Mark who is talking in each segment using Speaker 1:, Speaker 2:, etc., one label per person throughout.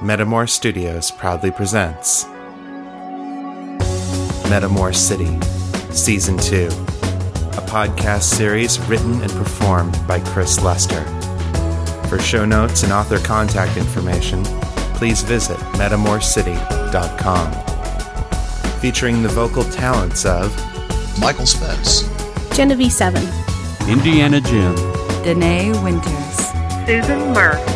Speaker 1: Metamor Studios proudly presents Metamor City, Season 2, a podcast series written and performed by Chris Lester. For show notes and author contact information, please visit metamorcity.com. Featuring the vocal talents of
Speaker 2: Michael Spence,
Speaker 3: Jenivi 7.
Speaker 4: Indiana Jim,
Speaker 5: Danae Winters.
Speaker 6: Susan Murph.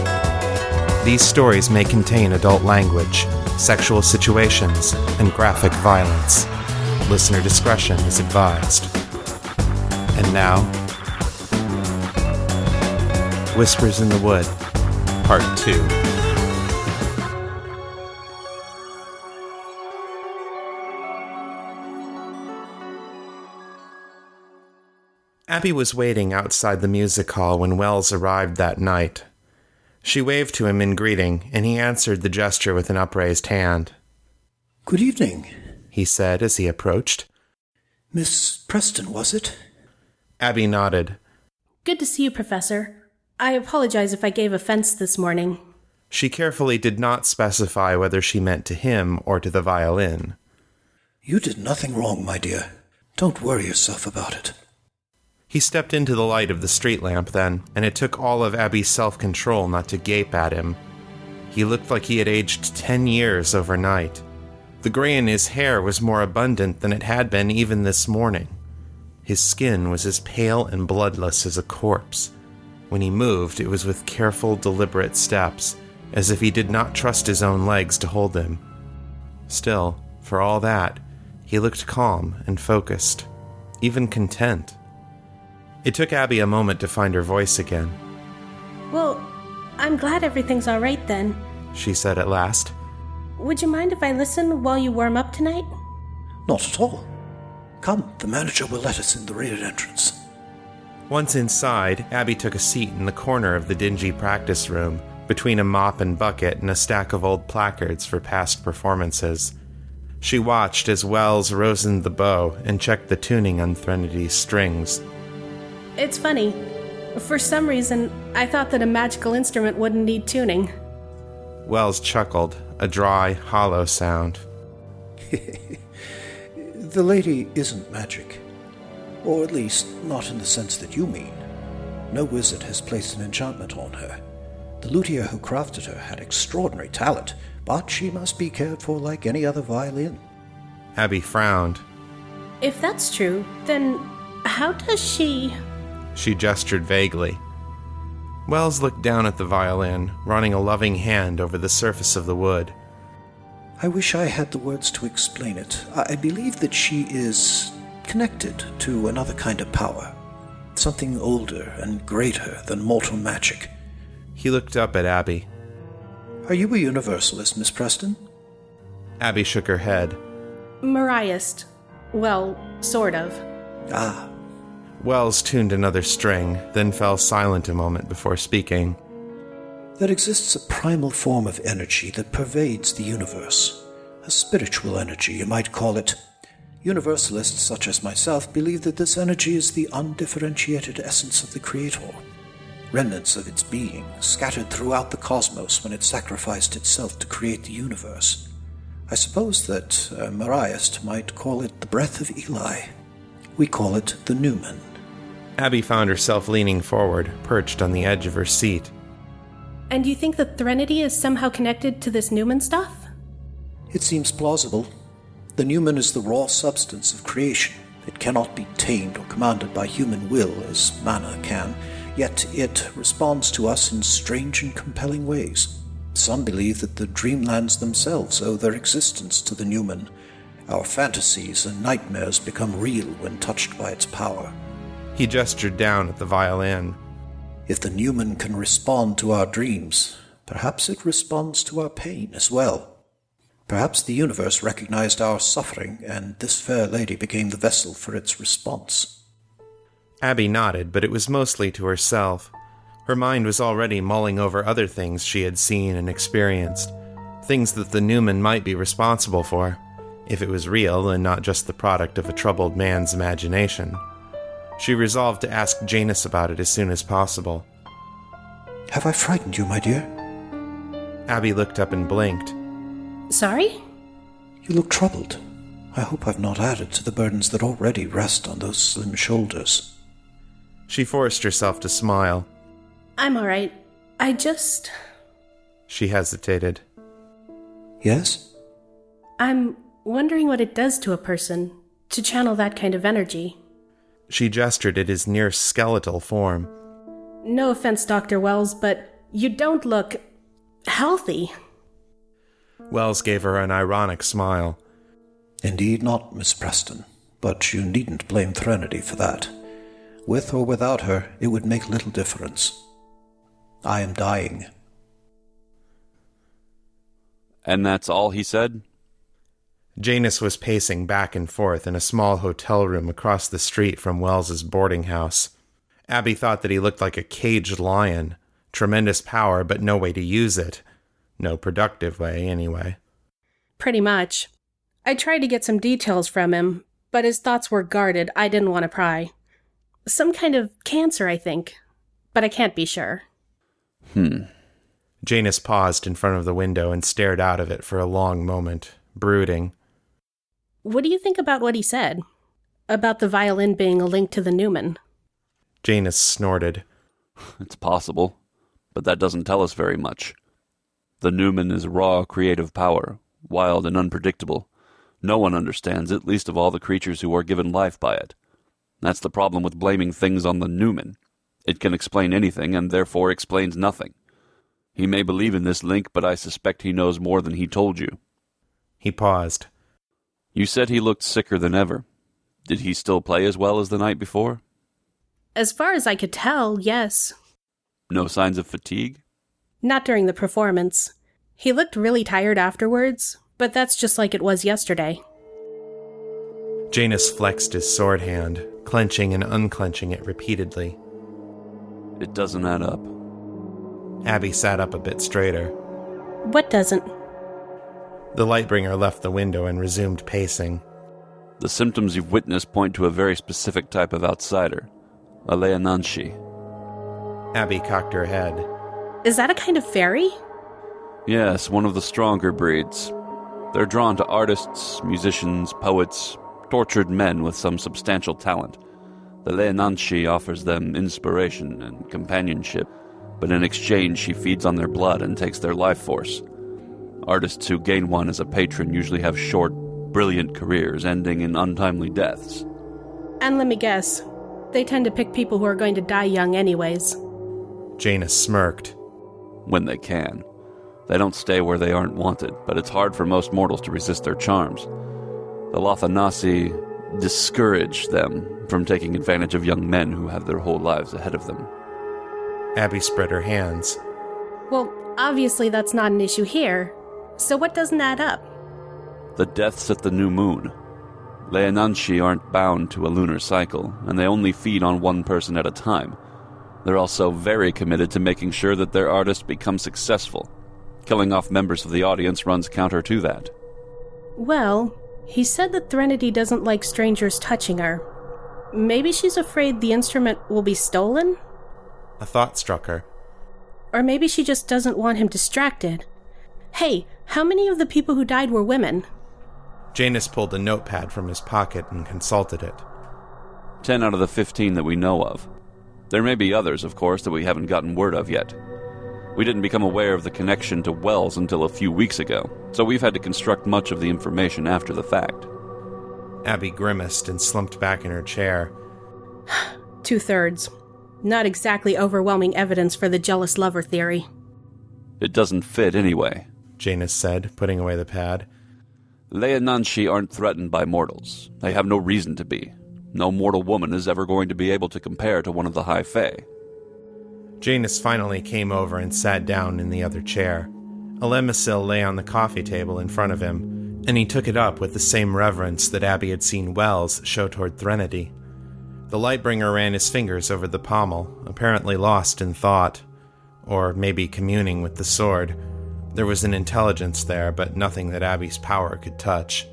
Speaker 1: These stories may contain adult language, sexual situations, and graphic violence. Listener discretion is advised. And now, Whispers in the Wood, Part 2. Abbey was waiting outside the music hall when Wells arrived that night. She waved to him in greeting, and he answered the gesture with an upraised hand.
Speaker 7: Good evening.
Speaker 1: He said as he approached.
Speaker 7: Miss Preston, was it?
Speaker 1: Abbey nodded.
Speaker 3: Good to see you, Professor. I apologize if I gave offense this morning.
Speaker 1: She carefully did not specify whether she meant to him or to the violin.
Speaker 7: You did nothing wrong, my dear. Don't worry yourself about it.
Speaker 1: He stepped into the light of the street lamp then, and it took all of Abbey's self control not to gape at him. He looked like he had aged ten years overnight. The gray in his hair was more abundant than it had been even this morning. His skin was as pale and bloodless as a corpse. When he moved, it was with careful, deliberate steps, as if he did not trust his own legs to hold him. Still, for all that, he looked calm and focused, even content. It took Abbey a moment to find her voice again.
Speaker 3: Well, I'm glad everything's all right then.
Speaker 1: She said at last.
Speaker 3: Would you mind if I listen while you warm up tonight?
Speaker 7: Not at all. Come, the manager will let us in the rear entrance.
Speaker 1: Once inside, Abbey took a seat in the corner of the dingy practice room, between a mop and bucket and a stack of old placards for past performances. She watched as Wells rosened the bow and checked the tuning on Threnody's strings.
Speaker 3: It's funny. For some reason, I thought that a magical instrument wouldn't need tuning.
Speaker 1: Wells chuckled, a dry, hollow sound.
Speaker 7: The lady isn't magic. Or at least, not in the sense that you mean. No wizard has placed an enchantment on her. The luthier who crafted her had extraordinary talent, but she must be cared for like any other violin.
Speaker 1: Abbey frowned.
Speaker 3: If that's true, then how does she.
Speaker 1: She gestured vaguely. Wells looked down at the violin, running a loving hand over the surface of the wood.
Speaker 7: I wish I had the words to explain it. I believe that she is connected to another kind of power. Something older and greater than mortal magic.
Speaker 1: He looked up at Abbey.
Speaker 7: Are you a universalist, Miss Preston?
Speaker 1: Abbey shook her head.
Speaker 3: Mariahist. Well, sort of.
Speaker 7: Ah,
Speaker 1: Wells tuned another string, then fell silent a moment before speaking.
Speaker 7: there exists a primal form of energy that pervades the universe. A spiritual energy, you might call it. Universalists such as myself believe that this energy is the undifferentiated essence of the Creator, remnants of its being scattered throughout the cosmos when it sacrificed itself to create the universe. I suppose that a might call it the breath of Eli. We call it the Numen.
Speaker 1: Abbey found herself leaning forward, perched on the edge of her seat.
Speaker 3: And you think that Threnody is somehow connected to this Numen stuff?
Speaker 7: It seems plausible. The Numen is the raw substance of creation. It cannot be tamed or commanded by human will as mana can, yet it responds to us in strange and compelling ways. Some believe that the dreamlands themselves owe their existence to the Numen. Our fantasies and nightmares become real when touched by its power.
Speaker 1: He gestured down at the violin.
Speaker 7: If the Numen can respond to our dreams, perhaps it responds to our pain as well. Perhaps the universe recognized our suffering, and this fair lady became the vessel for its response.
Speaker 1: Abbey nodded, but it was mostly to herself. Her mind was already mulling over other things she had seen and experienced, things that the Numen might be responsible for, if it was real and not just the product of a troubled man's imagination. She resolved to ask Janus about it as soon as possible.
Speaker 7: Have I frightened you, my dear?
Speaker 1: Abbey looked up and blinked.
Speaker 3: Sorry?
Speaker 7: You look troubled. I hope I've not added to the burdens that already rest on those slim shoulders.
Speaker 1: She forced herself to smile.
Speaker 3: I'm alright. I just.
Speaker 1: She hesitated.
Speaker 7: Yes?
Speaker 3: I'm wondering what it does to a person to channel that kind of energy.
Speaker 1: She gestured at his near skeletal form.
Speaker 3: No offense, Dr. Wells, but you don't look healthy.
Speaker 1: Wells gave her an ironic smile.
Speaker 7: Indeed not, Miss Preston. But you needn't blame Threnody for that. With or without her, it would make little difference. I am dying.
Speaker 4: And that's all he said?
Speaker 1: Janus was pacing back and forth in a small hotel room across the street from Wells's boarding house. Abbey thought that he looked like a caged lion. Tremendous power, but no way to use it. No productive way, anyway.
Speaker 3: Pretty much. I tried to get some details from him, but his thoughts were guarded. I didn't want to pry. Some kind of cancer, I think, but I can't be sure.
Speaker 4: Hmm.
Speaker 1: Janus paused in front of the window and stared out of it for a long moment, brooding.
Speaker 3: What do you think about what he said? About the violin being a link to the Numen?
Speaker 1: Janus snorted.
Speaker 4: It's possible, but that doesn't tell us very much. The Numen is raw creative power, wild and unpredictable. No one understands it, least of all the creatures who are given life by it. That's the problem with blaming things on the Numen. It can explain anything, and therefore explains nothing. He may believe in this link, but I suspect he knows more than he told you.
Speaker 1: He paused.
Speaker 4: You said he looked sicker than ever. Did he still play as well as the night before?
Speaker 3: As far as I could tell, yes.
Speaker 4: No signs of fatigue?
Speaker 3: Not during the performance. He looked really tired afterwards, but that's just like it was yesterday.
Speaker 1: Janus flexed his sword hand, clenching and unclenching it repeatedly.
Speaker 4: It doesn't add up.
Speaker 1: Abbey sat up a bit straighter.
Speaker 3: What doesn't?
Speaker 1: The Lightbringer left the window and resumed pacing.
Speaker 4: The symptoms you've witnessed point to a very specific type of outsider, a Leonanshi.
Speaker 1: Abbey cocked her head.
Speaker 3: Is that a kind of fairy?
Speaker 4: Yes, one of the stronger breeds. They're drawn to artists, musicians, poets, tortured men with some substantial talent. The Leanan Sidhe offers them inspiration and companionship, but in exchange she feeds on their blood and takes their life force. Artists who gain one as a patron usually have short, brilliant careers ending in untimely deaths.
Speaker 3: And let me guess, they tend to pick people who are going to die young, anyways.
Speaker 1: Janus smirked.
Speaker 4: When they can. They don't stay where they aren't wanted, but it's hard for most mortals to resist their charms. The Lothanasi discourage them from taking advantage of young men who have their whole lives ahead of them.
Speaker 1: Abbey spread her hands.
Speaker 3: Well, obviously that's not an issue here. So what doesn't add up?
Speaker 4: The deaths at the new moon. Leanan Sidhe aren't bound to a lunar cycle, and they only feed on one person at a time. They're also very committed to making sure that their artist becomes successful. Killing off members of the audience runs counter to that.
Speaker 3: Well, he said that Threnody doesn't like strangers touching her. Maybe she's afraid the instrument will be stolen?
Speaker 1: A thought struck her.
Speaker 3: Or maybe she just doesn't want him distracted. Hey, how many of the people who died were women?
Speaker 1: Janus pulled a notepad from his pocket and consulted it.
Speaker 4: Ten out of the fifteen that we know of. There may be others, of course, that we haven't gotten word of yet. We didn't become aware of the connection to Wells until a few weeks ago, so we've had to construct much of the information after the fact.
Speaker 1: Abbey grimaced and slumped back in her chair.
Speaker 3: Two thirds. Not exactly overwhelming evidence for the jealous lover theory.
Speaker 4: It doesn't fit anyway.
Speaker 1: Janus said, putting away the pad.
Speaker 4: Leanan Sidhe aren't threatened by mortals. They have no reason to be. No mortal woman is ever going to be able to compare to one of the High Fae.
Speaker 1: Janus finally came over and sat down in the other chair. A lemicil lay on the coffee table in front of him, and he took it up with the same reverence that Abbey had seen Wells show toward Threnody. The Lightbringer ran his fingers over the pommel, apparently lost in thought, or maybe communing with the sword. There was an intelligence there, but nothing that Abbey's power could touch.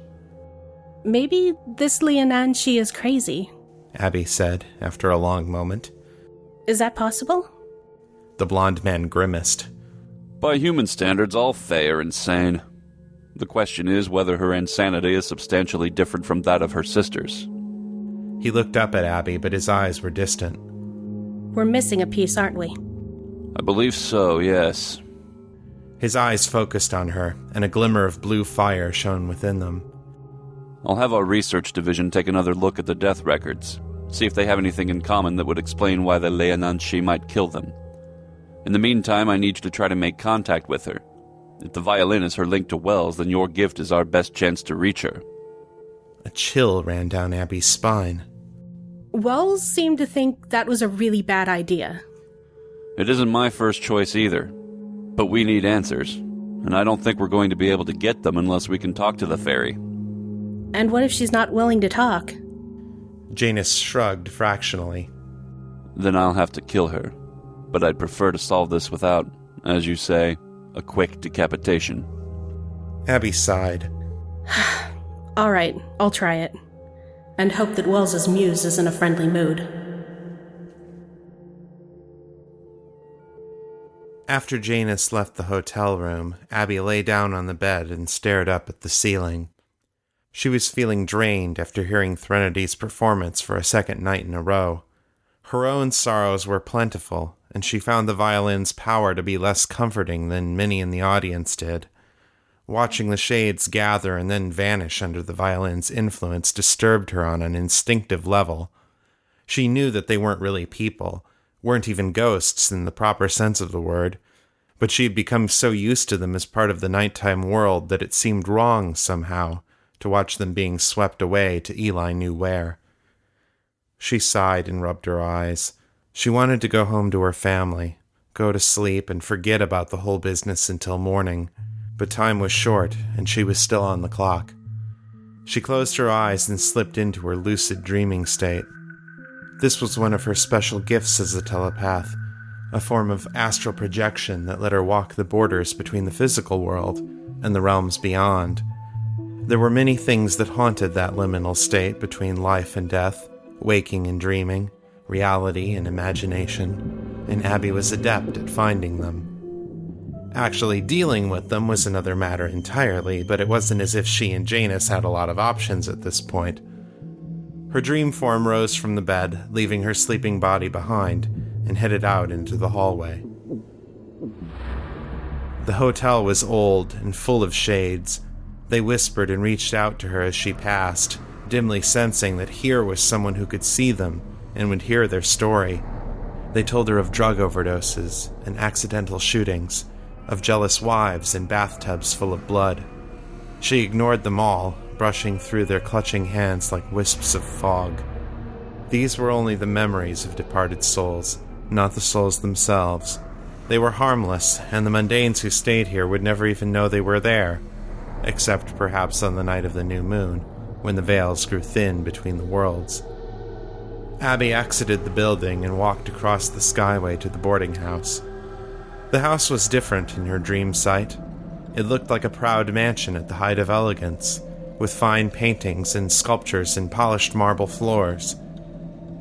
Speaker 3: Maybe this Leanan Sidhe is crazy.
Speaker 1: Abbey said after a long moment.
Speaker 3: Is that possible?
Speaker 1: The blond man grimaced.
Speaker 4: By human standards, all Fae are insane. The question is whether her insanity is substantially different from that of her sisters.
Speaker 1: He looked up at Abbey, but his eyes were distant.
Speaker 3: We're missing a piece, aren't we?
Speaker 4: I believe so, yes.
Speaker 1: His eyes focused on her, and a glimmer of blue fire shone within them.
Speaker 4: I'll have our research division take another look at the death records, see if they have anything in common that would explain why the Leanan Sidhe might kill them. In the meantime, I need you to try to make contact with her. If the violin is her link to Wells, then your gift is our best chance to reach her.
Speaker 1: A chill ran down Abbey's spine.
Speaker 3: Wells seemed to think that was a really bad idea.
Speaker 4: It isn't my first choice either, but we need answers, and I don't think we're going to be able to get them unless we can talk to the fairy.
Speaker 3: And what if she's not willing to talk?
Speaker 1: Janus shrugged fractionally.
Speaker 4: Then I'll have to kill her. But I'd prefer to solve this without, as you say, a quick decapitation.
Speaker 1: Abbey sighed.
Speaker 3: All right, I'll try it. And hope that Wells's muse is in a friendly mood.
Speaker 1: After Janus left the hotel room, Abbey lay down on the bed and stared up at the ceiling. She was feeling drained after hearing Threnody's performance for a second night in a row. Her own sorrows were plentiful, and she found the violin's power to be less comforting than many in the audience did. Watching the shades gather and then vanish under the violin's influence disturbed her on an instinctive level. She knew that they weren't really people, weren't even ghosts in the proper sense of the word, but she had become so used to them as part of the nighttime world that it seemed wrong somehow to watch them being swept away to Eli knew where. She sighed and rubbed her eyes. She wanted to go home to her family, go to sleep, and forget about the whole business until morning, but time was short, and she was still on the clock. She closed her eyes and slipped into her lucid dreaming state. This was one of her special gifts as a telepath, a form of astral projection that let her walk the borders between the physical world and the realms beyond. There were many things that haunted that liminal state between life and death, waking and dreaming, reality and imagination, and Abbey was adept at finding them. Actually, dealing with them was another matter entirely, but it wasn't as if she and Janus had a lot of options at this point. Her dream form rose from the bed, leaving her sleeping body behind, and headed out into the hallway. The hotel was old and full of shades. They whispered and reached out to her as she passed, dimly sensing that here was someone who could see them and would hear their story. They told her of drug overdoses and accidental shootings, of jealous wives and bathtubs full of blood. She ignored them all, brushing through their clutching hands like wisps of fog. These were only the memories of departed souls, not the souls themselves. They were harmless, and the mundanes who stayed here would never even know they were there, except perhaps on the night of the new moon, when the veils grew thin between the worlds. Abbey exited the building and walked across the skyway to the boarding house. The house was different in her dream sight. It looked like a proud mansion at the height of elegance, with fine paintings and sculptures and polished marble floors.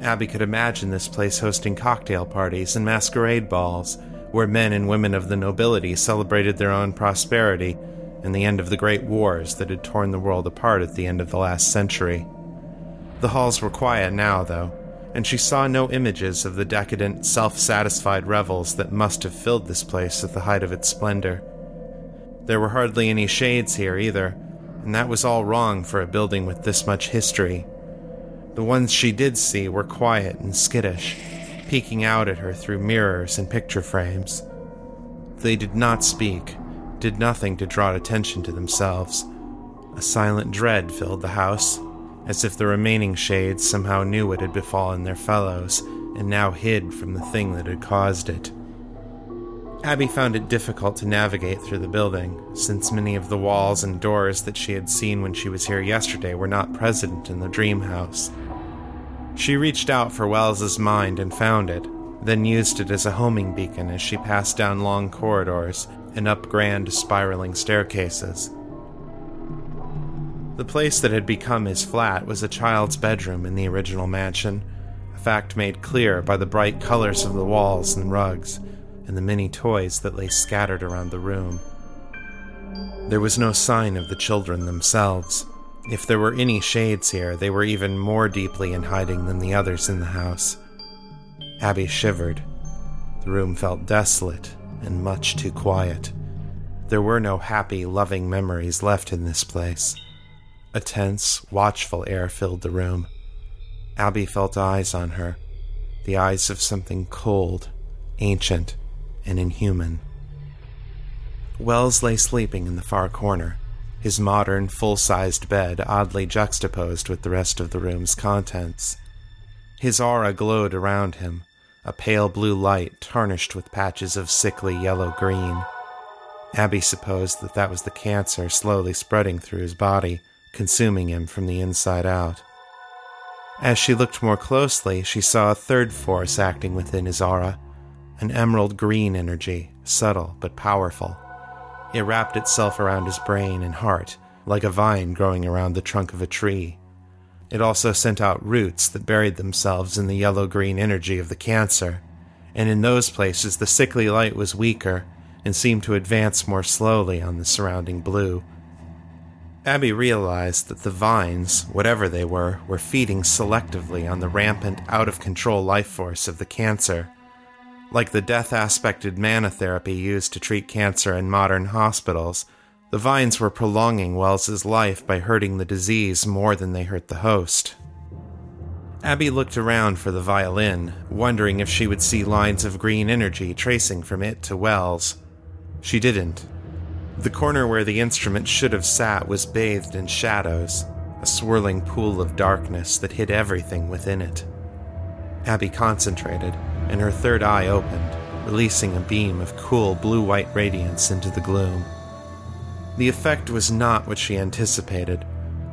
Speaker 1: Abbey could imagine this place hosting cocktail parties and masquerade balls, where men and women of the nobility celebrated their own prosperity and the end of the great wars that had torn the world apart at the end of the last century. The halls were quiet now, though, and she saw no images of the decadent, self satisfied revels that must have filled this place at the height of its splendor. There were hardly any shades here either, and that was all wrong for a building with this much history. The ones she did see were quiet and skittish, peeking out at her through mirrors and picture frames. They did not speak, did nothing to draw attention to themselves. A silent dread filled the house, as if the remaining shades somehow knew what had befallen their fellows and now hid from the thing that had caused it. Abbey found it difficult to navigate through the building, since many of the walls and doors that she had seen when she was here yesterday were not present in the dream house. She reached out for Wells's mind and found it, then used it as a homing beacon as she passed down long corridors and up grand spiraling staircases. The place that had become his flat was a child's bedroom in the original mansion, a fact made clear by the bright colors of the walls and rugs, and the many toys that lay scattered around the room. There was no sign of the children themselves. If there were any shades here, they were even more deeply in hiding than the others in the house. Abbey shivered. The room felt desolate and much too quiet. There were no happy, loving memories left in this place. A tense, watchful air filled the room. Abbey felt eyes on her, the eyes of something cold, ancient, and inhuman. Wells lay sleeping in the far corner, his modern, full sized bed oddly juxtaposed with the rest of the room's contents. His aura glowed around him, a pale blue light tarnished with patches of sickly yellow green. Abbey supposed that that was the cancer slowly spreading through his body, consuming him from the inside out. As she looked more closely, she saw a third force acting within his aura an emerald green energy, subtle but powerful. It wrapped itself around his brain and heart, like a vine growing around the trunk of a tree. It also sent out roots that buried themselves in the yellow green energy of the cancer, and in those places the sickly light was weaker and seemed to advance more slowly on the surrounding blue. Abbey realized that the vines, whatever they were, were feeding selectively on the rampant, out of control life force of the cancer like the death aspected mana therapy used to treat cancer in modern hospitals, the vines were prolonging Wells's life by hurting the disease more than they hurt the host. Abbey looked around for the violin, wondering if she would see lines of green energy tracing from it to Wells. She didn't. The corner where the instrument should have sat was bathed in shadows, a swirling pool of darkness that hid everything within it. Abbey concentrated, and her third eye opened, releasing a beam of cool blue white radiance into the gloom. The effect was not what she anticipated.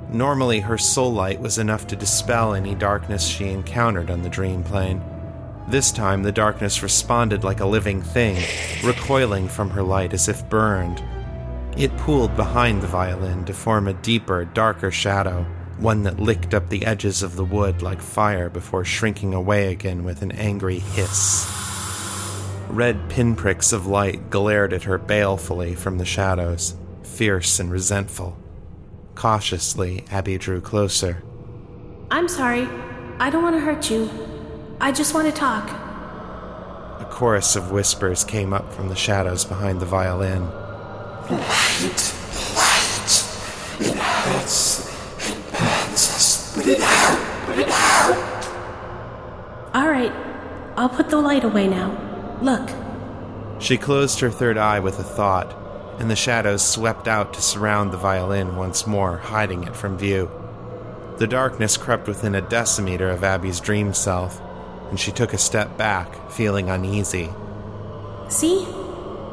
Speaker 1: Normally, her soul light was enough to dispel any darkness she encountered on the dream plane. This time, the darkness responded like a living thing, recoiling from her light as if burned. It pooled behind the violin to form a deeper, darker shadow, one that licked up the edges of the wood like fire before shrinking away again with an angry hiss. Red pinpricks of light glared at her balefully from the shadows, fierce and resentful. Cautiously, Abbey drew closer.
Speaker 3: I'm sorry. I don't want to hurt you. I just want to talk.
Speaker 1: A chorus of whispers came up from the shadows behind the violin.
Speaker 6: Light,
Speaker 3: All right. I'll put the light away now. Look.
Speaker 1: She closed her third eye with a thought, and the shadows swept out to surround the violin once more, hiding it from view. The darkness crept within a decimeter of Abbey's dream self, and she took a step back, feeling uneasy.
Speaker 3: See?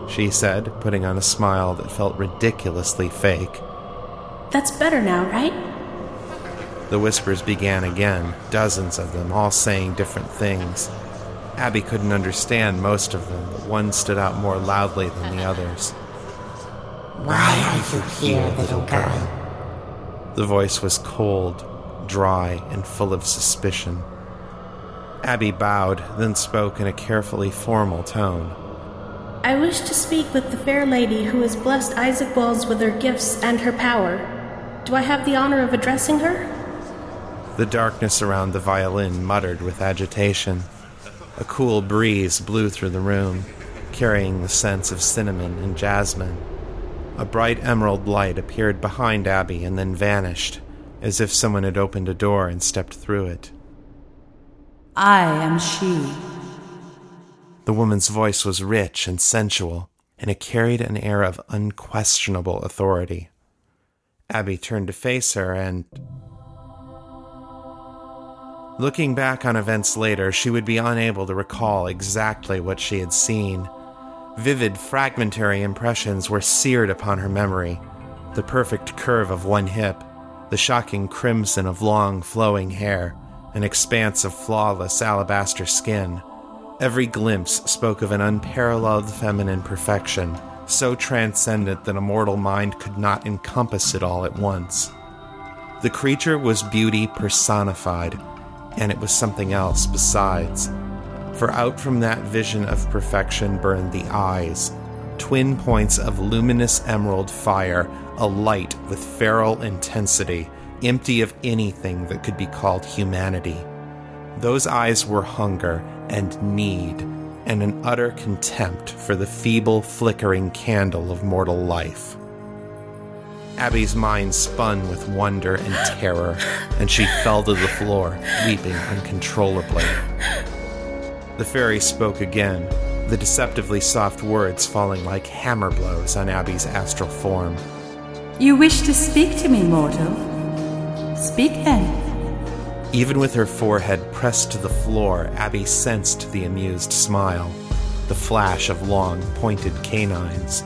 Speaker 1: She said, putting on a smile that felt ridiculously fake.
Speaker 3: That's better now, right?
Speaker 1: The whispers began again, dozens of them, all saying different things. Abbey couldn't understand most of them, but one stood out more loudly than the others.
Speaker 6: Why are you here, little girl?
Speaker 1: The voice was cold, dry, and full of suspicion. Abbey bowed, then spoke in a carefully formal tone.
Speaker 3: I wish to speak with the fair lady who has blessed Isaac Wells with her gifts and her power. Do I have the honor of addressing her?
Speaker 1: The darkness around the violin muttered with agitation. A cool breeze blew through the room, carrying the scents of cinnamon and jasmine. A bright emerald light appeared behind Abbey and then vanished, as if someone had opened a door and stepped through it.
Speaker 5: I am she.
Speaker 1: The woman's voice was rich and sensual, and it carried an air of unquestionable authority. Abbey turned to face her and Looking back on events later, she would be unable to recall exactly what she had seen. Vivid, fragmentary impressions were seared upon her memory the perfect curve of one hip, the shocking crimson of long, flowing hair, an expanse of flawless alabaster skin. Every glimpse spoke of an unparalleled feminine perfection, so transcendent that a mortal mind could not encompass it all at once. The creature was beauty personified and it was something else besides. For out from that vision of perfection burned the eyes, twin points of luminous emerald fire, alight with feral intensity, empty of anything that could be called humanity. Those eyes were hunger and need and an utter contempt for the feeble, flickering candle of mortal life. Abbey's mind spun with wonder and terror, and she fell to the floor, weeping uncontrollably. The fairy spoke again, the deceptively soft words falling like hammer blows on Abbey's astral form.
Speaker 5: You wish to speak to me, mortal? Speak then.
Speaker 1: Even with her forehead pressed to the floor, Abbey sensed the amused smile, the flash of long, pointed canines.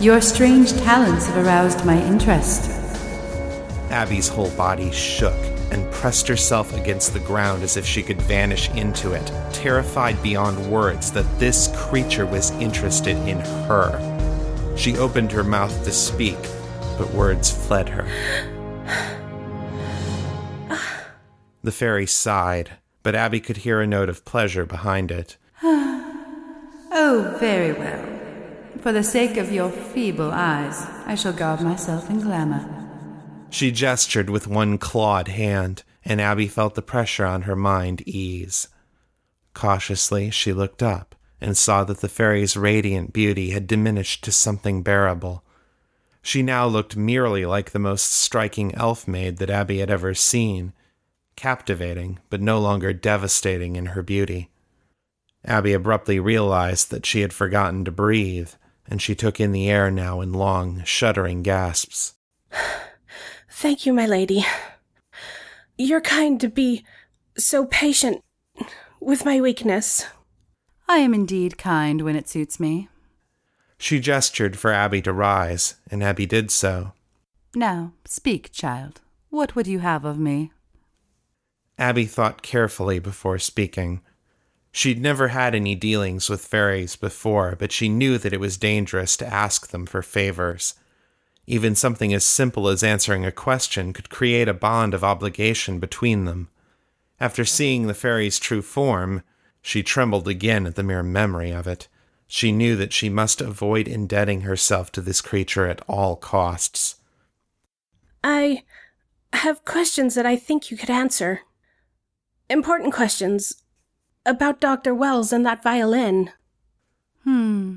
Speaker 5: Your strange talents have aroused my interest.
Speaker 1: Abbey's whole body shook and pressed herself against the ground as if she could vanish into it, terrified beyond words that this creature was interested in her. She opened her mouth to speak, but words fled her. The fairy sighed, but Abbey could hear a note of pleasure behind it.
Speaker 5: Oh, very well. For the sake of your feeble eyes, I shall garb myself in glamour.
Speaker 1: She gestured with one clawed hand, and Abbey felt the pressure on her mind ease. Cautiously, she looked up and saw that the fairy's radiant beauty had diminished to something bearable. She now looked merely like the most striking elf maid that Abbey had ever seen, captivating, but no longer devastating in her beauty. Abbey abruptly realized that she had forgotten to breathe, and she took in the air now in long, shuddering gasps.
Speaker 3: Thank you, my lady. You're kind to be so patient with my weakness.
Speaker 5: I am indeed kind when it suits me.
Speaker 1: She gestured for Abbey to rise, and Abbey did so.
Speaker 5: Now, speak, child. What would you have of me?
Speaker 1: Abbey thought carefully before speaking. She'd never had any dealings with fairies before, but she knew that it was dangerous to ask them for favors. Even something as simple as answering a question could create a bond of obligation between them. After seeing the fairy's true form, she trembled again at the mere memory of it. She knew that she must avoid indebting herself to this creature at all costs.
Speaker 3: I have questions that I think you could answer. Important questions about Dr. Wells and that violin.
Speaker 5: Hmm.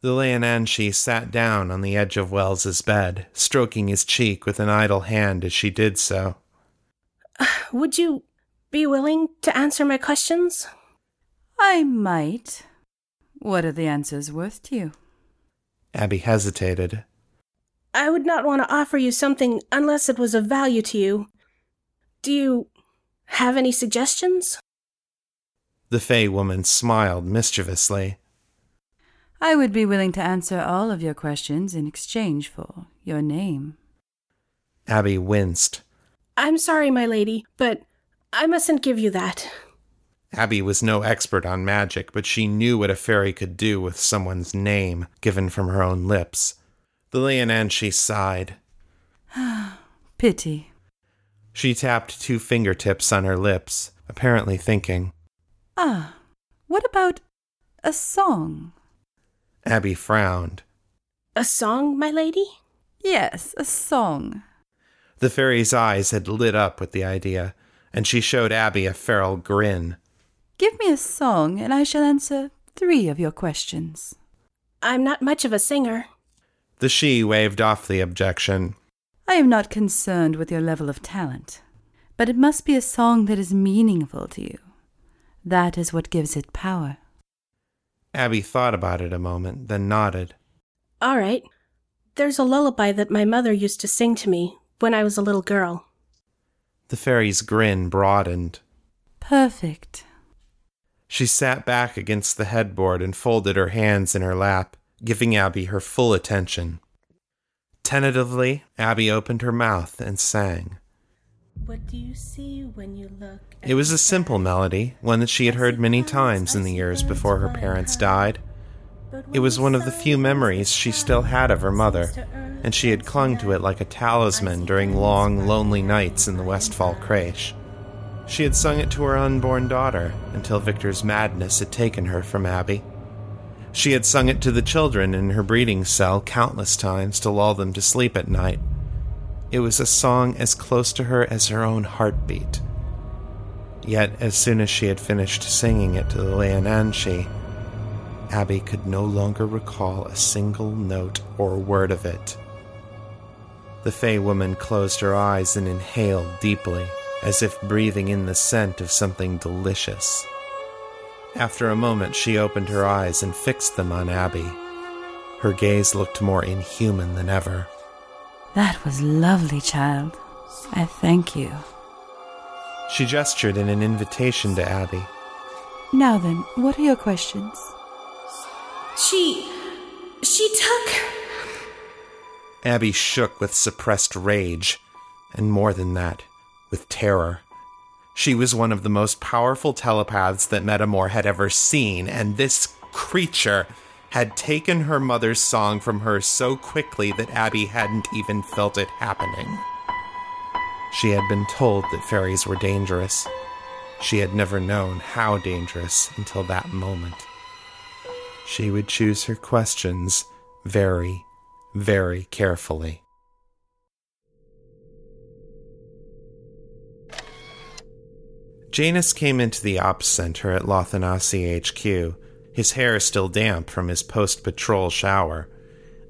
Speaker 1: The Leanan Sidhe sat down on the edge of Wells's bed, stroking his cheek with an idle hand as she did so.
Speaker 3: Would you be willing to answer my questions?
Speaker 5: I might. What are the answers worth to you?
Speaker 1: Abbey hesitated.
Speaker 3: I would not want to offer you something unless it was of value to you. Do you have any suggestions?
Speaker 1: The Fey woman smiled mischievously.
Speaker 5: I would be willing to answer all of your questions in exchange for your name.
Speaker 1: Abbey winced.
Speaker 3: I'm sorry, my lady, but I mustn't give you that.
Speaker 1: Abbey was no expert on magic, but she knew what a fairy could do with someone's name given from her own lips. The Leanan Sidhe sighed.
Speaker 5: Pity.
Speaker 1: She tapped two fingertips on her lips, apparently thinking.
Speaker 5: Ah, what about a song?
Speaker 1: Abbey frowned.
Speaker 3: A song, my lady?
Speaker 5: Yes, a song.
Speaker 1: The fairy's eyes had lit up with the idea, and she showed Abbey a feral grin.
Speaker 5: Give me a song, and I shall answer three of your questions.
Speaker 3: I'm not much of a singer.
Speaker 1: The she waved off the objection.
Speaker 5: I am not concerned with your level of talent, but it must be a song that is meaningful to you. That is what gives it power.
Speaker 1: Abbey thought about it a moment, then nodded.
Speaker 3: All right. There's a lullaby that my mother used to sing to me when I was a little girl.
Speaker 1: The fairy's grin broadened.
Speaker 5: Perfect.
Speaker 1: She sat back against the headboard and folded her hands in her lap, giving Abbey her full attention. Tentatively, Abbey opened her mouth and sang.
Speaker 3: What do you see when you look?
Speaker 1: It was a simple melody, one that she had heard many times in the years before her parents died. It was one of the few memories she still had of her mother, and she had clung to it like a talisman during long, lonely nights in the Westfall creche. She had sung it to her unborn daughter until Victor's madness had taken her from Abbey. She had sung it to the children in her breeding cell countless times to lull them to sleep at night. It was a song as close to her as her own heartbeat. Yet, as soon as she had finished singing it to the Leonanshi, Abbey could no longer recall a single note or word of it. The Fey woman closed her eyes and inhaled deeply, as if breathing in the scent of something delicious. After a moment, she opened her eyes and fixed them on Abbey. Her gaze looked more inhuman than ever.
Speaker 5: That was lovely, child. I thank you.
Speaker 1: She gestured in an invitation to Abbey.
Speaker 5: Now then, what are your questions?
Speaker 3: She. she took.
Speaker 1: Abbey shook with suppressed rage, and more than that, with terror. She was one of the most powerful telepaths that Metamor had ever seen, and this creature had taken her mother's song from her so quickly that Abbey hadn't even felt it happening. She had been told that fairies were dangerous. She had never known how dangerous until that moment. She would choose her questions very, very carefully. Janus came into the ops center at Lothanasi HQ, his hair still damp from his post patrol shower.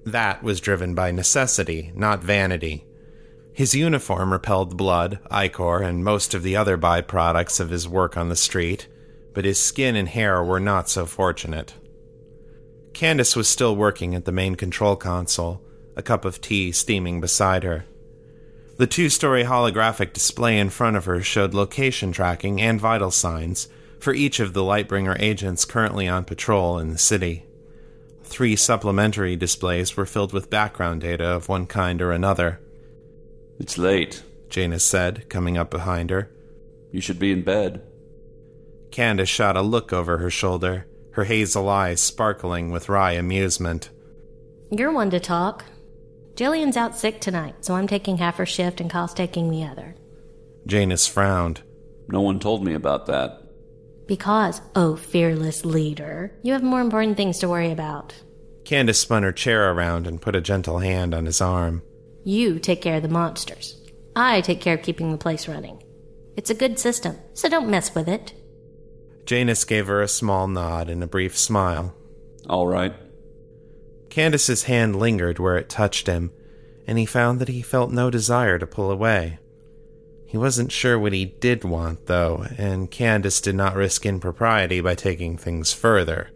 Speaker 1: That was driven by necessity, not vanity. His uniform repelled blood, ichor, and most of the other byproducts of his work on the street, but his skin and hair were not so fortunate. Candace was still working at the main control console, a cup of tea steaming beside her. The two story holographic display in front of her showed location tracking and vital signs for each of the Lightbringer agents currently on patrol in the city. Three supplementary displays were filled with background data of one kind or another.
Speaker 4: It's late.
Speaker 1: Janus said, coming up behind her.
Speaker 4: You should be in bed.
Speaker 1: Candace shot a look over her shoulder, her hazel eyes sparkling with wry amusement.
Speaker 8: You're one to talk. Jillian's out sick tonight, so I'm taking half her shift and Kyle's taking the other.
Speaker 1: Janus frowned.
Speaker 4: No one told me about that.
Speaker 8: Because, oh fearless leader, you have more important things to worry about.
Speaker 1: Candace spun her chair around and put a gentle hand on his arm.
Speaker 8: You take care of the monsters. I take care of keeping the place running. It's a good system, so don't mess with it.
Speaker 1: Janus gave her a small nod and a brief smile.
Speaker 4: All right.
Speaker 1: Candace's hand lingered where it touched him, and he found that he felt no desire to pull away. He wasn't sure what he did want, though, and Candace did not risk impropriety by taking things further.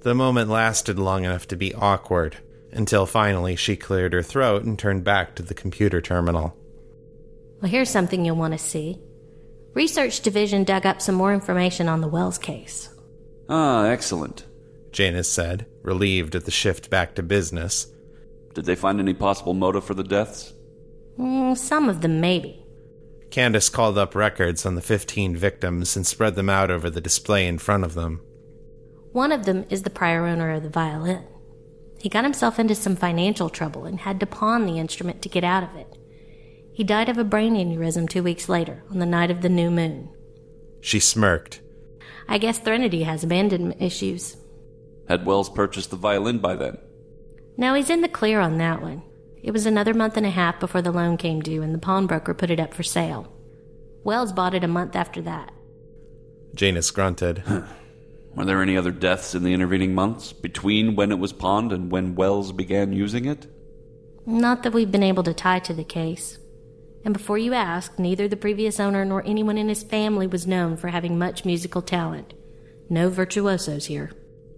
Speaker 1: The moment lasted long enough to be awkward, until finally she cleared her throat and turned back to the computer terminal.
Speaker 8: Well, here's something you'll want to see. Research Division dug up some more information on the Wells case.
Speaker 4: Ah, excellent.
Speaker 1: Janus said, relieved at the shift back to business.
Speaker 4: Did they find any possible motive for the deaths?
Speaker 8: Mm, some of them, maybe.
Speaker 1: Candace called up records on the 15 victims and spread them out over the display in front of them.
Speaker 8: One of them is the prior owner of the violin. He got himself into some financial trouble and had to pawn the instrument to get out of it. He died of a brain aneurysm two weeks later, on the night of the new moon.
Speaker 1: She smirked.
Speaker 8: I guess Threnody has abandonment issues.
Speaker 4: Had Wells purchased the violin by then?
Speaker 8: Now he's in the clear on that one. It was another month and a half before the loan came due and the pawnbroker put it up for sale. Wells bought it a month after that.
Speaker 1: Janus grunted.
Speaker 4: Were there any other deaths in the intervening months between when it was pawned and when Wells began using it?
Speaker 8: Not that we've been able to tie to the case. And before you ask, neither the previous owner nor anyone in his family was known for having much musical talent. No virtuosos here.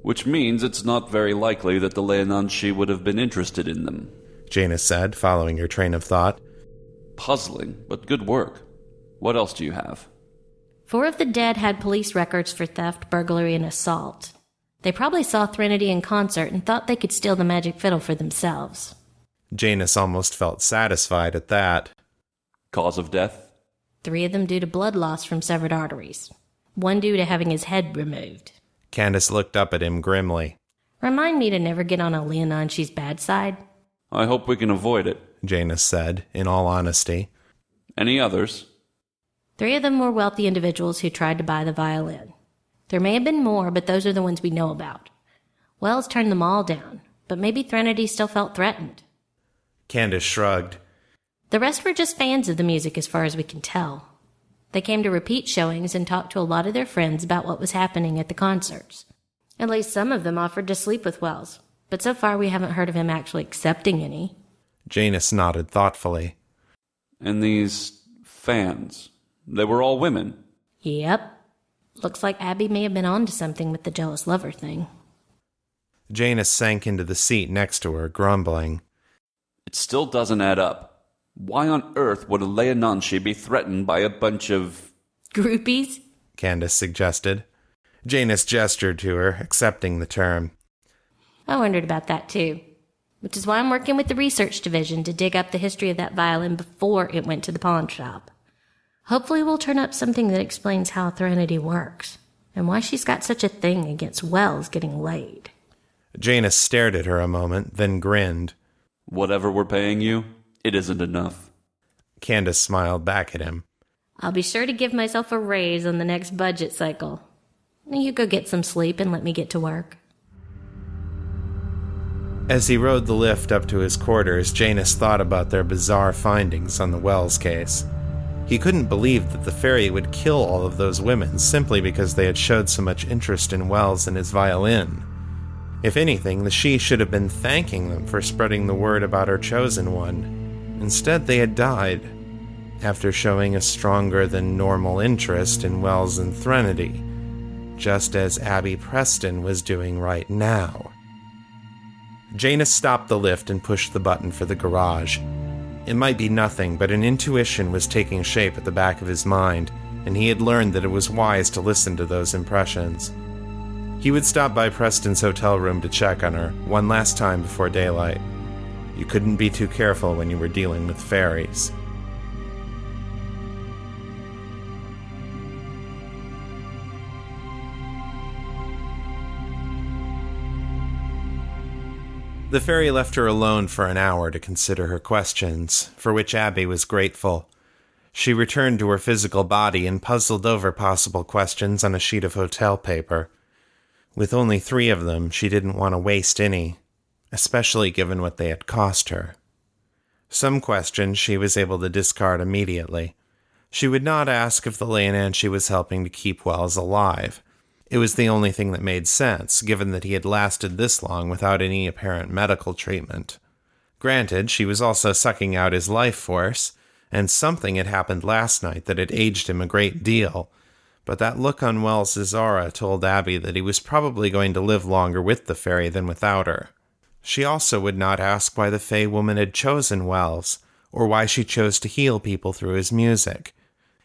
Speaker 4: Which means it's not very likely that the Leanan Sidhe would have been interested in them.
Speaker 1: Janus said, following her train of thought.
Speaker 4: Puzzling, but good work. What else do you have?
Speaker 8: Four of the dead had police records for theft, burglary, and assault. They probably saw Threnody in concert and thought they could steal the magic fiddle for themselves.
Speaker 1: Janus almost felt satisfied at that.
Speaker 4: Cause of death?
Speaker 8: Three of them due to blood loss from severed arteries. One due to having his head removed.
Speaker 1: Candace looked up at him grimly.
Speaker 8: Remind me to never get on a she's bad side.
Speaker 4: I hope we can avoid it.
Speaker 1: Janus said, in all honesty.
Speaker 4: Any others?
Speaker 8: Three of them were wealthy individuals who tried to buy the violin. There may have been more, but those are the ones we know about. Wells turned them all down, but maybe Threnody still felt threatened.
Speaker 1: Candace shrugged.
Speaker 8: The rest were just fans of the music as far as we can tell. They came to repeat showings and talked to a lot of their friends about what was happening at the concerts. At least some of them offered to sleep with Wells, but so far we haven't heard of him actually accepting any.
Speaker 1: Janus nodded thoughtfully.
Speaker 4: And these fans, they were all women.
Speaker 8: Yep. Looks like Abbey may have been onto something with the jealous lover thing.
Speaker 1: Janus sank into the seat next to her, grumbling.
Speaker 4: It still doesn't add up. Why on earth would a Leanan Sidhe be threatened by a bunch of.
Speaker 8: Groupies?
Speaker 1: Candace suggested. Janus gestured to her, accepting the term.
Speaker 8: I wondered about that too. Which is why I'm working with the research division to dig up the history of that violin before it went to the pawn shop. Hopefully, we'll turn up something that explains how Threnody works and why she's got such a thing against Wells getting laid.
Speaker 1: Janus stared at her a moment, then grinned.
Speaker 4: Whatever we're paying you, it isn't enough.
Speaker 1: Candace smiled back at him.
Speaker 8: I'll be sure to give myself a raise on the next budget cycle. You go get some sleep and let me get to work.
Speaker 1: As he rode the lift up to his quarters, Janus thought about their bizarre findings on the Wells case. He couldn't believe that the fairy would kill all of those women simply because they had showed so much interest in Wells and his violin. If anything, the Sidhe should have been thanking them for spreading the word about her chosen one. Instead, they had died, after showing a stronger than normal interest in Wells and Threnody, just as Abbey Preston was doing right now. Janus stopped the lift and pushed the button for the garage. It might be nothing, but an intuition was taking shape at the back of his mind, and he had learned that it was wise to listen to those impressions. He would stop by Preston's hotel room to check on her, one last time before daylight. You couldn't be too careful when you were dealing with fairies. The fairy left her alone for an hour to consider her questions, for which Abbey was grateful. She returned to her physical body and puzzled over possible questions on a sheet of hotel paper. With only three of them, she didn't want to waste any, especially given what they had cost her. Some questions she was able to discard immediately. She would not ask if the Leanan Sidhe was helping to keep Wells alive. It was the only thing that made sense, given that he had lasted this long without any apparent medical treatment. Granted, she was also sucking out his life force, and something had happened last night that had aged him a great deal. But that look on Wells's aura told Abbey that he was probably going to live longer with the fairy than without her. She also would not ask why the Fey woman had chosen Wells, or why she chose to heal people through his music.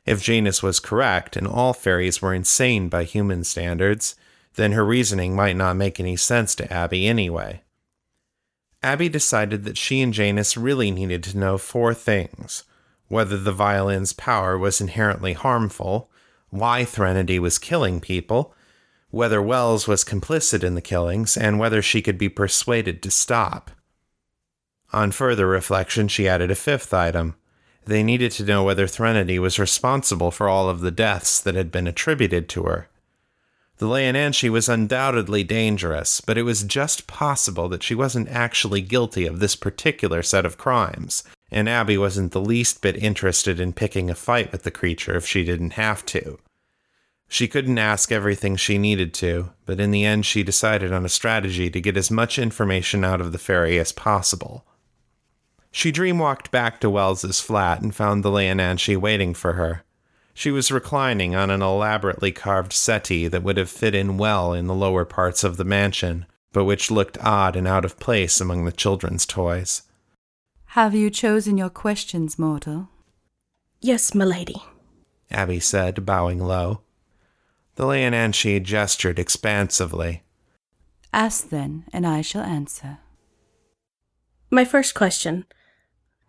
Speaker 1: If Janus was correct and all fairies were insane by human standards, then her reasoning might not make any sense to Abbey anyway. Abbey decided that she and Janus really needed to know four things whether the violin's power was inherently harmful, why Threnody was killing people, whether Wells was complicit in the killings, and whether she could be persuaded to stop. On further reflection, she added a fifth item they needed to know whether Threnody was responsible for all of the deaths that had been attributed to her. The Leanan Sidhe was undoubtedly dangerous, but it was just possible that she wasn't actually guilty of this particular set of crimes, and Abbey wasn't the least bit interested in picking a fight with the creature if she didn't have to. She couldn't ask everything she needed to, but in the end she decided on a strategy to get as much information out of the fairy as possible. She dreamwalked back to Wells's flat and found the Leanan Sidhe waiting for her. She was reclining on an elaborately carved settee that would have fit in well in the lower parts of the mansion, but which looked odd and out of place among the children's toys.
Speaker 5: Have you chosen your questions, mortal?
Speaker 3: Yes, milady.
Speaker 1: Abbey said, bowing low. The Leanan Sidhe gestured expansively.
Speaker 5: Ask then, and I shall answer.
Speaker 3: My first question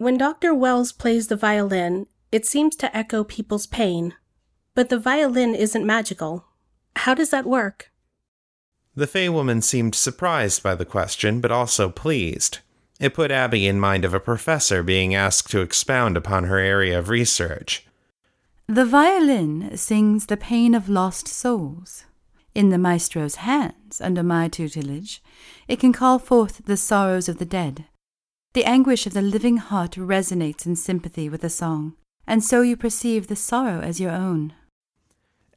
Speaker 3: when Dr. Wells plays the violin, it seems to echo people's pain. But the violin isn't magical. How does that work?
Speaker 1: The Fey woman seemed surprised by the question, but also pleased. It put Abbey in mind of a professor being asked to expound upon her area of research.
Speaker 5: The violin sings the pain of lost souls. In the maestro's hands, under my tutelage, it can call forth the sorrows of the dead. The anguish of the living heart resonates in sympathy with the song, and so you perceive the sorrow as your own.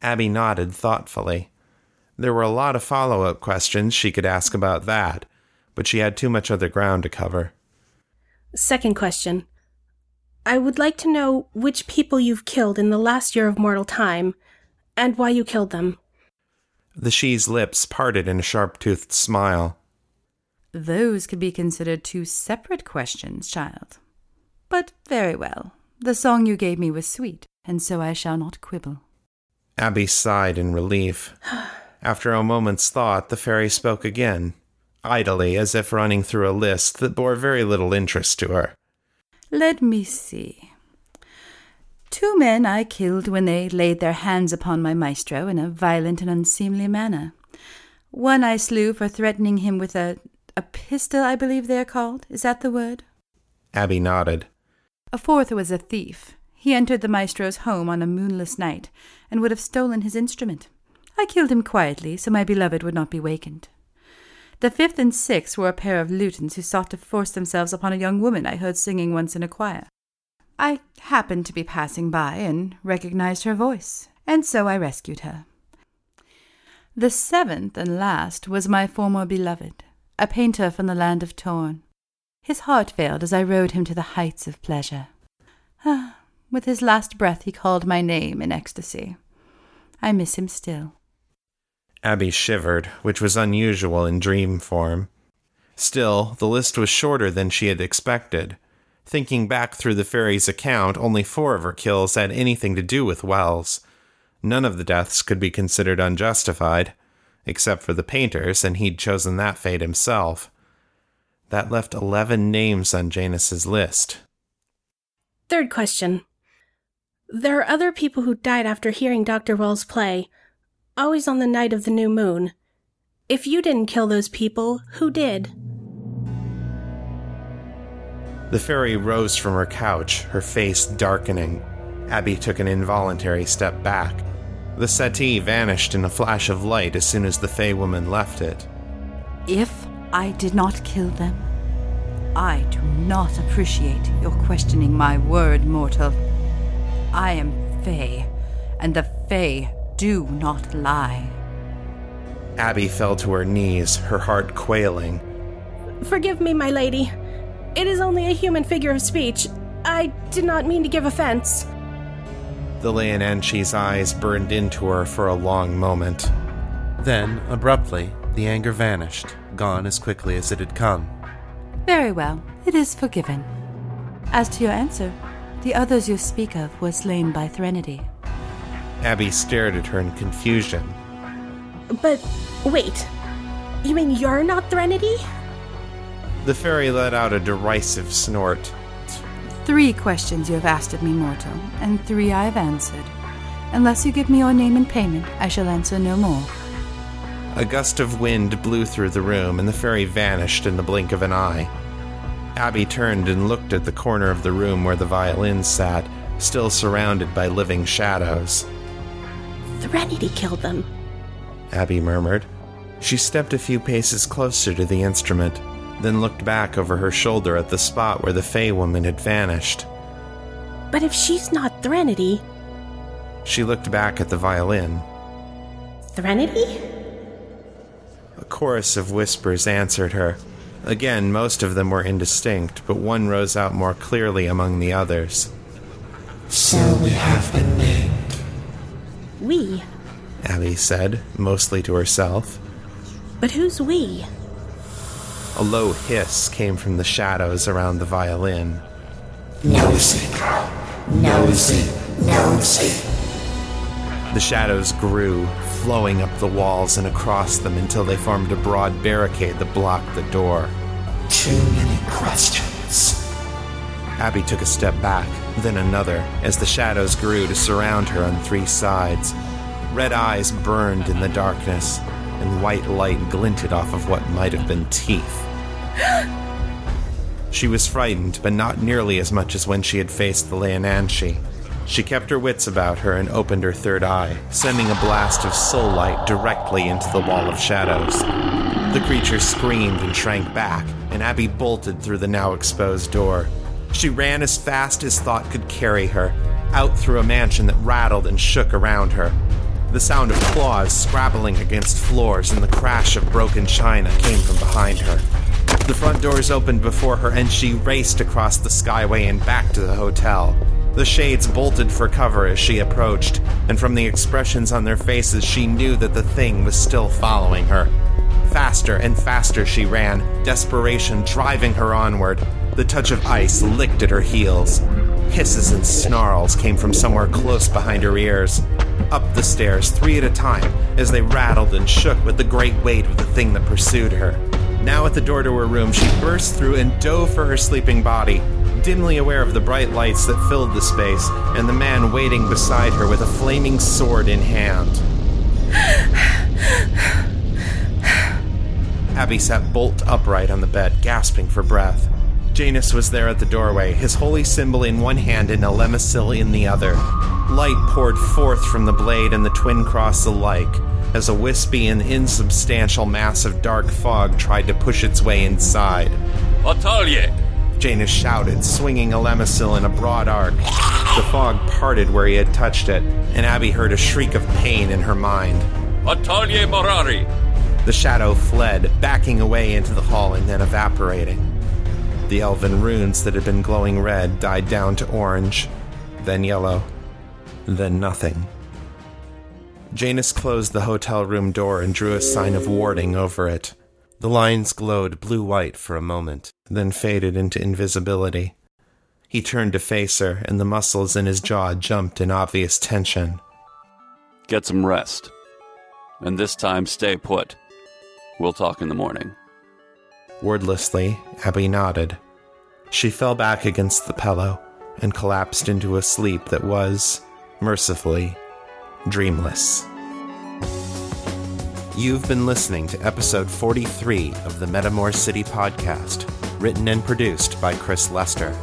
Speaker 1: Abbey nodded thoughtfully. There were a lot of follow up questions she could ask about that, but she had too much other ground to cover.
Speaker 3: Second question. I would like to know which people you've killed in the last year of mortal time, and why you killed them.
Speaker 1: The Sidhe's lips parted in a sharp toothed smile.
Speaker 5: Those could be considered two separate questions, child. But very well. The song you gave me was sweet, and so I shall not quibble.
Speaker 1: Abbey sighed in relief. After a moment's thought, the fairy spoke again, idly, as if running through a list that bore very little interest to her.
Speaker 5: Let me see. Two men I killed when they laid their hands upon my maestro in a violent and unseemly manner. One I slew for threatening him with a a pistol, I believe they are called. Is that the word?
Speaker 1: Abbey nodded.
Speaker 5: A fourth was a thief. He entered the maestro's home on a moonless night and would have stolen his instrument. I killed him quietly, so my beloved would not be wakened. The fifth and sixth were a pair of lutins who sought to force themselves upon a young woman I heard singing once in a choir. I happened to be passing by and recognized her voice, and so I rescued her. The seventh and last was my former beloved, a painter from the land of Torn. His heart failed as I rode him to the heights of pleasure. Ah, with his last breath he called my name in ecstasy. I miss him still.
Speaker 1: Abbey shivered, which was unusual in dream form. Still, the list was shorter than she had expected. Thinking back through the fairy's account, only four of her kills had anything to do with Wells. None of the deaths could be considered unjustified, except for the painter's, and he'd chosen that fate himself. That left eleven names on Janus's list.
Speaker 3: Third question. There are other people who died after hearing Dr. Wells play, always on the night of the new moon. If you didn't kill those people, who did?
Speaker 1: The fairy rose from her couch, her face darkening. Abbey took an involuntary step back. The settee vanished in a flash of light as soon as the Fey woman left it.
Speaker 5: If I did not kill them, I do not appreciate your questioning my word, mortal. I am Fey, and the Fey do not lie.
Speaker 1: Abbey fell to her knees, her heart quailing.
Speaker 3: Forgive me, my lady. It is only a human figure of speech. I did not mean to give offense.
Speaker 1: The Leanan Sidhe's eyes burned into her for a long moment. Then, abruptly, the anger vanished, gone as quickly as it had come.
Speaker 5: Very well, it is forgiven. As to your answer, the others you speak of were slain by Threnody.
Speaker 1: Abbey stared at her in confusion.
Speaker 3: But wait, you mean you're not Threnody?
Speaker 1: The fairy let out a derisive snort.
Speaker 5: Three questions you have asked of me, mortal, and three I have answered. Unless you give me your name in payment, I shall answer no more.
Speaker 1: A gust of wind blew through the room, and the fairy vanished in the blink of an eye. Abbey turned and looked at the corner of the room where the violin sat, still surrounded by living shadows.
Speaker 3: Threnody killed them.
Speaker 1: Abbey murmured. She stepped a few paces closer to the instrument, then looked back over her shoulder at the spot where the Fey woman had vanished.
Speaker 3: But if she's not Threnody,
Speaker 1: She looked back at the violin.
Speaker 3: Threnody?
Speaker 1: A chorus of whispers answered her. Again, most of them were indistinct, but one rose out more clearly among the others.
Speaker 6: So we have been named.
Speaker 3: We.
Speaker 1: Abbey said, mostly to herself.
Speaker 3: But who's we?
Speaker 1: A low hiss came from the shadows around the violin.
Speaker 6: Nosy girl. Nosy. Nosy.
Speaker 1: The shadows grew, flowing up the walls and across them until they formed a broad barricade that blocked the door.
Speaker 6: Too many questions.
Speaker 1: Abbey took a step back, then another, as the shadows grew to surround her on three sides. Red eyes burned in the darkness, and white light glinted off of what might have been teeth. she was frightened, but not nearly as much as when she had faced the Leanan Sidhe. She kept her wits about her and opened her third eye, sending a blast of soul light directly into the wall of shadows. The creature screamed and shrank back, and Abbey bolted through the now exposed door. She ran as fast as thought could carry her, out through a mansion that rattled and shook around her. The sound of claws scrabbling against floors and the crash of broken china came from behind her. The front doors opened before her, and she raced across the skyway and back to the hotel. The shades bolted for cover as she approached, and from the expressions on their faces, she knew that the thing was still following her. Faster and faster she ran, desperation driving her onward. The touch of ice licked at her heels. Hisses and snarls came from somewhere close behind her ears. Up the stairs, three at a time, as they rattled and shook with the great weight of the thing that pursued her. Now at the door to her room, she burst through and dove for her sleeping body, dimly aware of the bright lights that filled the space and the man waiting beside her with a flaming sword in hand. Abbey sat bolt upright on the bed, gasping for breath. Janus was there at the doorway, his holy symbol in one hand and Elemasil in the other. Light poured forth from the blade and the twin cross alike, as a wispy and insubstantial mass of dark fog tried to push its way inside.
Speaker 4: Atelier!
Speaker 1: Janus shouted, swinging Elemasil in a broad arc. The fog parted where he had touched it, and Abbey heard a shriek of pain in her mind.
Speaker 4: Atelier Morari!
Speaker 1: The shadow fled, backing away into the hall and then evaporating. The elven runes that had been glowing red died down to orange, then yellow, then nothing. Janus closed the hotel room door and drew a sign of warding over it. The lines glowed blue white for a moment, then faded into invisibility. He turned to face her, and the muscles in his jaw jumped in obvious tension.
Speaker 4: Get some rest. And this time, stay put. We'll talk in the morning.
Speaker 1: Wordlessly, Abbey nodded. She fell back against the pillow and collapsed into a sleep that was, mercifully, dreamless. You've been listening to episode 43 of the Metamor City podcast, written and produced by Chris Lester.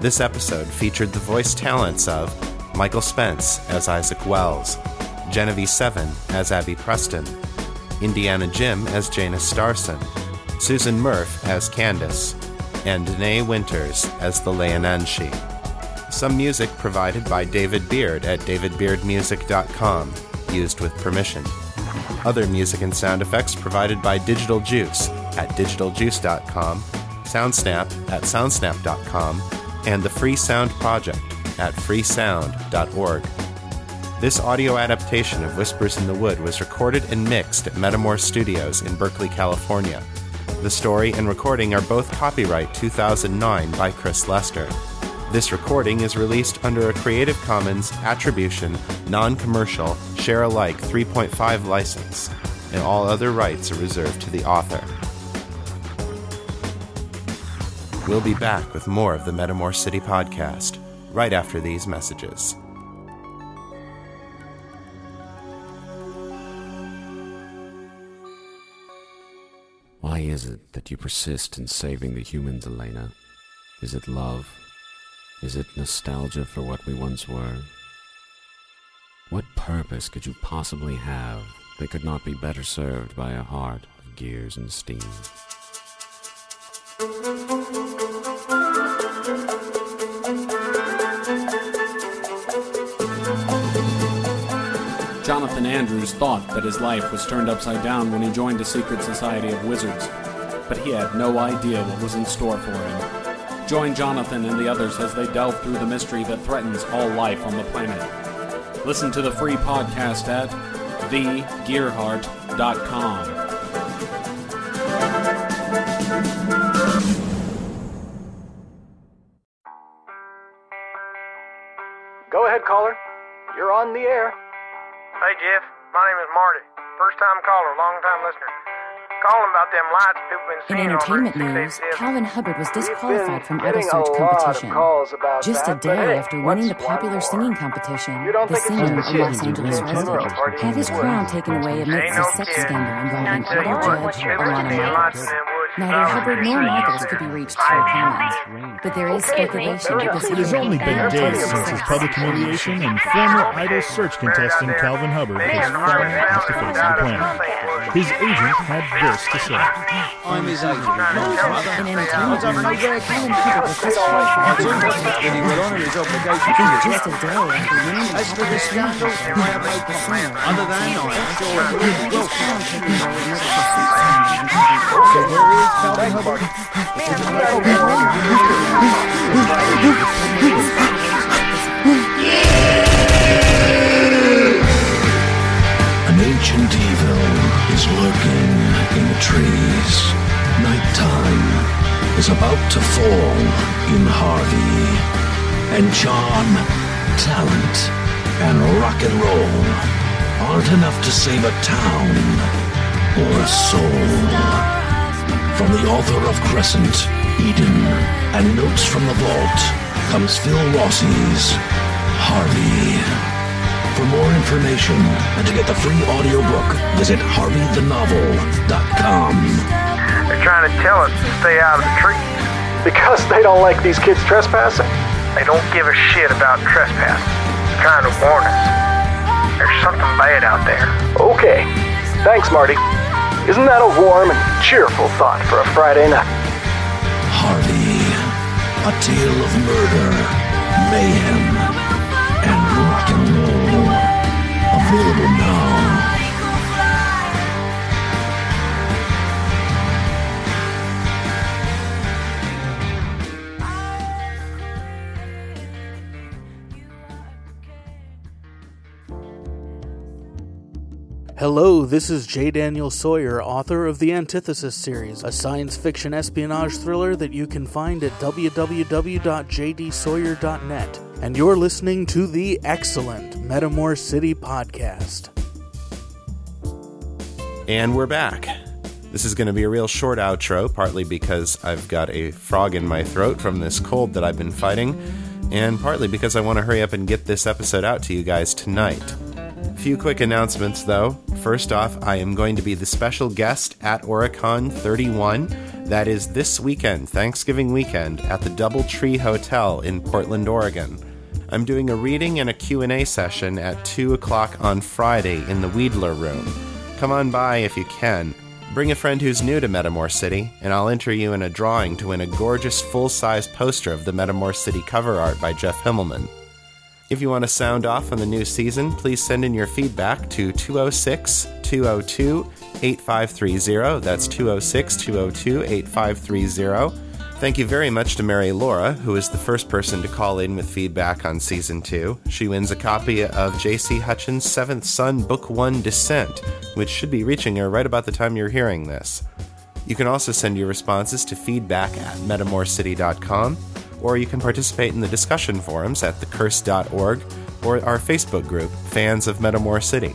Speaker 1: This episode featured the voice talents of Michael Spence as Isaac Wells, Jenivi Seven as Abbey Preston, Indiana Jim as Janus Starson, Susan Murph as Candace, and Danae Winters as the Leanan Sidhe. Some music provided by David Beard at davidbeardmusic.com, used with permission. Other music and sound effects provided by Digital Juice at digitaljuice.com, SoundSnap at soundsnap.com, and the Free Sound Project at freesound.org. This audio adaptation of Whispers in the Wood was recorded and mixed at Metamor Studios in Berkeley, California. The story and recording are both copyright 2009 by Chris Lester. This recording is released under a Creative Commons Attribution, Non Commercial, Share Alike 3.5 license, and all other rights are reserved to the author. We'll be back with more of the Metamor City podcast right after these messages.
Speaker 9: Why is it that you persist in saving the humans, Elena? Is it love? Is it nostalgia for what we once were? What purpose could you possibly have that could not be better served by a heart of gears and steam?
Speaker 10: Jonathan Andrews thought that his life was turned upside down when he joined a secret society of wizards, but he had no idea what was in store for him. Join Jonathan and the others as they delve through the mystery that threatens all life on the planet. Listen to the free podcast at thegearheart.com.
Speaker 11: time caller, long time listener. Calling about them lights people been
Speaker 12: In entertainment news, Calvin Hubbard was disqualified from Idol Search
Speaker 13: a
Speaker 12: competition. Just a day
Speaker 13: hey,
Speaker 12: after winning the popular singing competition, the singer, a
Speaker 13: a
Speaker 12: Los Angeles resident, had his crown taken away amidst a sex scandal involving
Speaker 11: Tell you
Speaker 12: idol
Speaker 11: what,
Speaker 12: judge Alana Michaels.
Speaker 11: In them
Speaker 12: Neither Hubbard nor Michaels could be reached for comment, but there is speculation that this
Speaker 14: It has only been days since his public humiliation, and former Idol search contestant Calvin Hubbard has fallen off the face of the planet. His agent had this to say.
Speaker 15: I'm his agent.
Speaker 12: In entertainment news, Calvin Hubbard was discharged from
Speaker 15: I
Speaker 12: his
Speaker 15: told him
Speaker 12: position
Speaker 15: that he will honour his obligation
Speaker 12: in just a day after winning
Speaker 15: As for the scandal, I have no comment. Other than I am sure it will be.
Speaker 14: So where is
Speaker 16: An ancient evil is lurking in the trees. Nighttime is about to fall in Harvey. And charm, talent, and rock and roll aren't enough to save a town or a soul. From the author of Crescent, Eden, and Notes from the Vault comes Phil Rossi's Harvey. For more information and to get the free audiobook, visit harveythenovel.com.
Speaker 11: They're trying to tell us to stay out of the trees.
Speaker 13: Because they don't like these kids trespassing?
Speaker 11: They don't give a shit about trespassing. They're trying to warn us. There's something bad out there.
Speaker 13: Okay. Thanks, Marty. Isn't that a warm and cheerful thought for a Friday night?
Speaker 16: Harvey, a tale of murder, mayhem,
Speaker 17: Hello, this is J. Daniel Sawyer, author of the Antithesis series, a science fiction espionage thriller that you can find at www.jdsawyer.net. And you're listening to the excellent Metamor City podcast.
Speaker 1: And we're back. This is going to be a real short outro, partly because I've got a frog in my throat from this cold that I've been fighting, and partly because I want to hurry up and get this episode out to you guys tonight. Few quick announcements though. First off, I am going to be the special guest at OryCon 31. That is this weekend, Thanksgiving weekend, at the Doubletree Hotel in Portland, Oregon. I'm doing a reading and a Q&A session at 2 o'clock on Friday in the Weedler Room. Come on by if you can. Bring a friend who's new to Metamor City, and I'll enter you in a drawing to win a gorgeous full-size poster of the Metamor City cover art by Jeff Himmelman. If you want to sound off on the new season, please send in your feedback to 206 202 8530. That's 206 202 8530. Thank you very much to Mary Laura, who is the first person to call in with feedback on season 2. She wins a copy of J.C. Hutchins' Seventh Son Book 1 Descent, which should be reaching her right about the time you're hearing this. You can also send your responses to feedback at metamorcity.com, or you can participate in the discussion forums at thecurse.org or our Facebook group, Fans of Metamor City.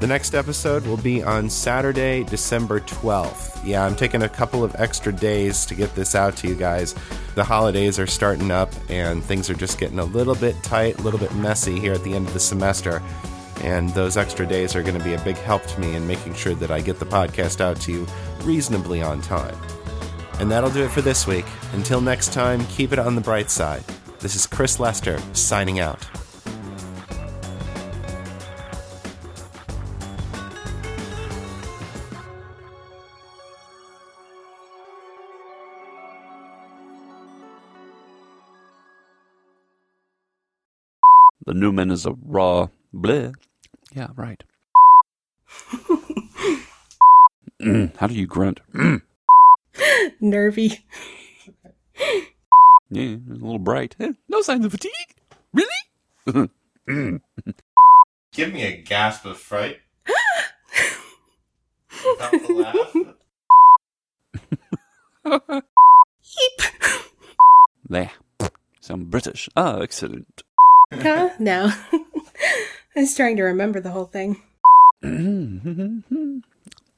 Speaker 1: The next episode will be on Saturday, December 12th. Yeah, I'm taking a couple of extra days to get this out to you guys. The holidays are starting up and things are just getting a little bit tight, a little bit messy here at the end of the semester. And those extra days are going to be a big help to me in making sure that I get the podcast out to you reasonably on time. And that'll do it for this week. Until next time, keep it on the bright side. This is Chris Lester signing out.
Speaker 4: The Newman is a raw bleh. Yeah, right. Mm, how do you grunt? Mm.
Speaker 3: Nervy.
Speaker 4: Yeah, a little bright. Eh, No signs of fatigue. Really?
Speaker 1: Give me a gasp of fright. Without the laugh.
Speaker 4: there. Some British. Ah, excellent.
Speaker 3: Huh? No. I was trying to remember the whole thing.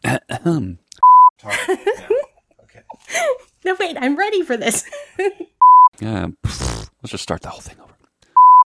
Speaker 4: Ahem.
Speaker 3: No, wait, I'm ready for this.
Speaker 4: pff, let's just start the whole thing over.